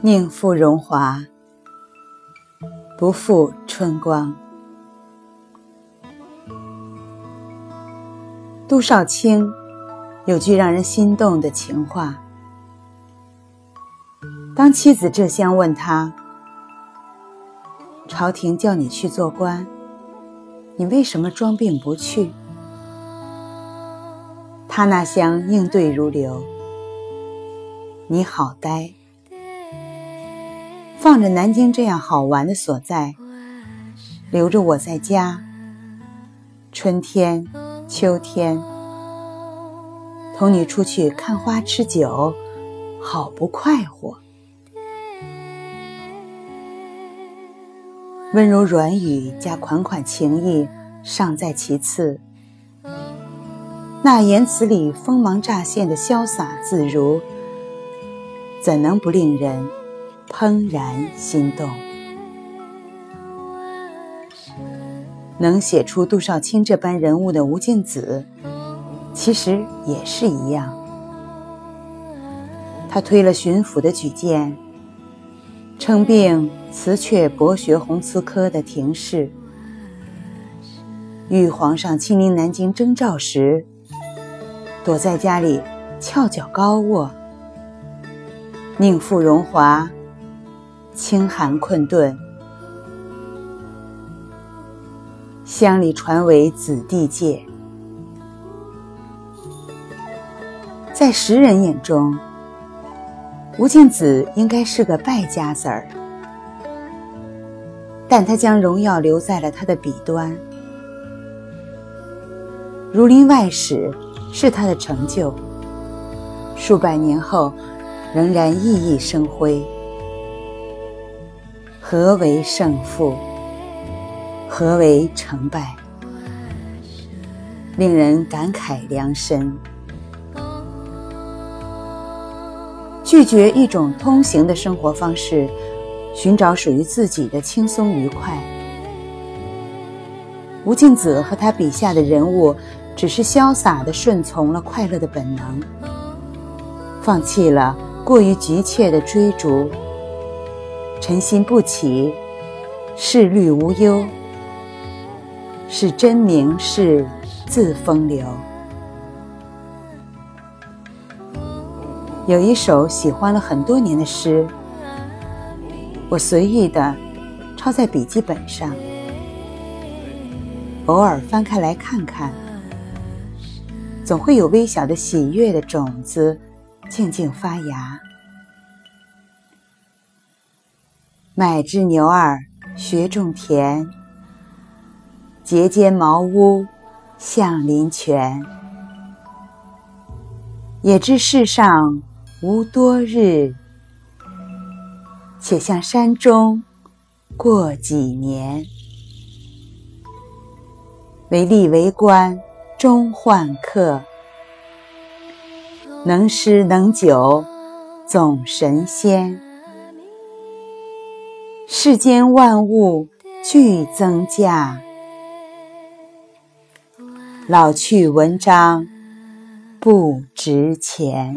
宁负荣华，不负春光。杜少卿有句让人心动的情话：当妻子这厢问他，朝廷叫你去做官，你为什么装病不去？他那厢应对如流：你好呆。放着南京这样好玩的所在，留着我在家。春天、秋天，同你出去看花吃酒，好不快活。温柔软语加款款情意尚在其次，那言辞里锋芒乍现的潇洒自如，怎能不令人？怦然心动，能写出杜少卿这般人物的吴敬梓，其实也是一样。他推了巡抚的举荐，称病辞却博学鸿词科的廷试，遇皇上亲临南京征召时，躲在家里翘脚高卧，宁负荣华。清寒困顿，乡里传为子弟戒。在时人眼中，吴敬梓应该是个败家子儿，但他将荣耀留在了他的笔端。《儒林外史》是他的成就，数百年后仍然熠熠生辉。何为胜负？何为成败？令人感慨良深。拒绝一种通行的生活方式，寻找属于自己的轻松愉快。吴敬梓和他笔下的人物，只是潇洒地顺从了快乐的本能，放弃了过于急切的追逐。尘心不起，事虑无忧，是真名士自风流。有一首喜欢了很多年的诗，我随意的抄在笔记本上，偶尔翻开来看看，总会有微小的喜悦的种子静静发芽。买只牛儿学种田，结间茅屋向林泉。也知世上无多日，且向山中过几年。为吏为官终换客，能诗能酒总神仙。世间万物俱增加，老去文章不值钱。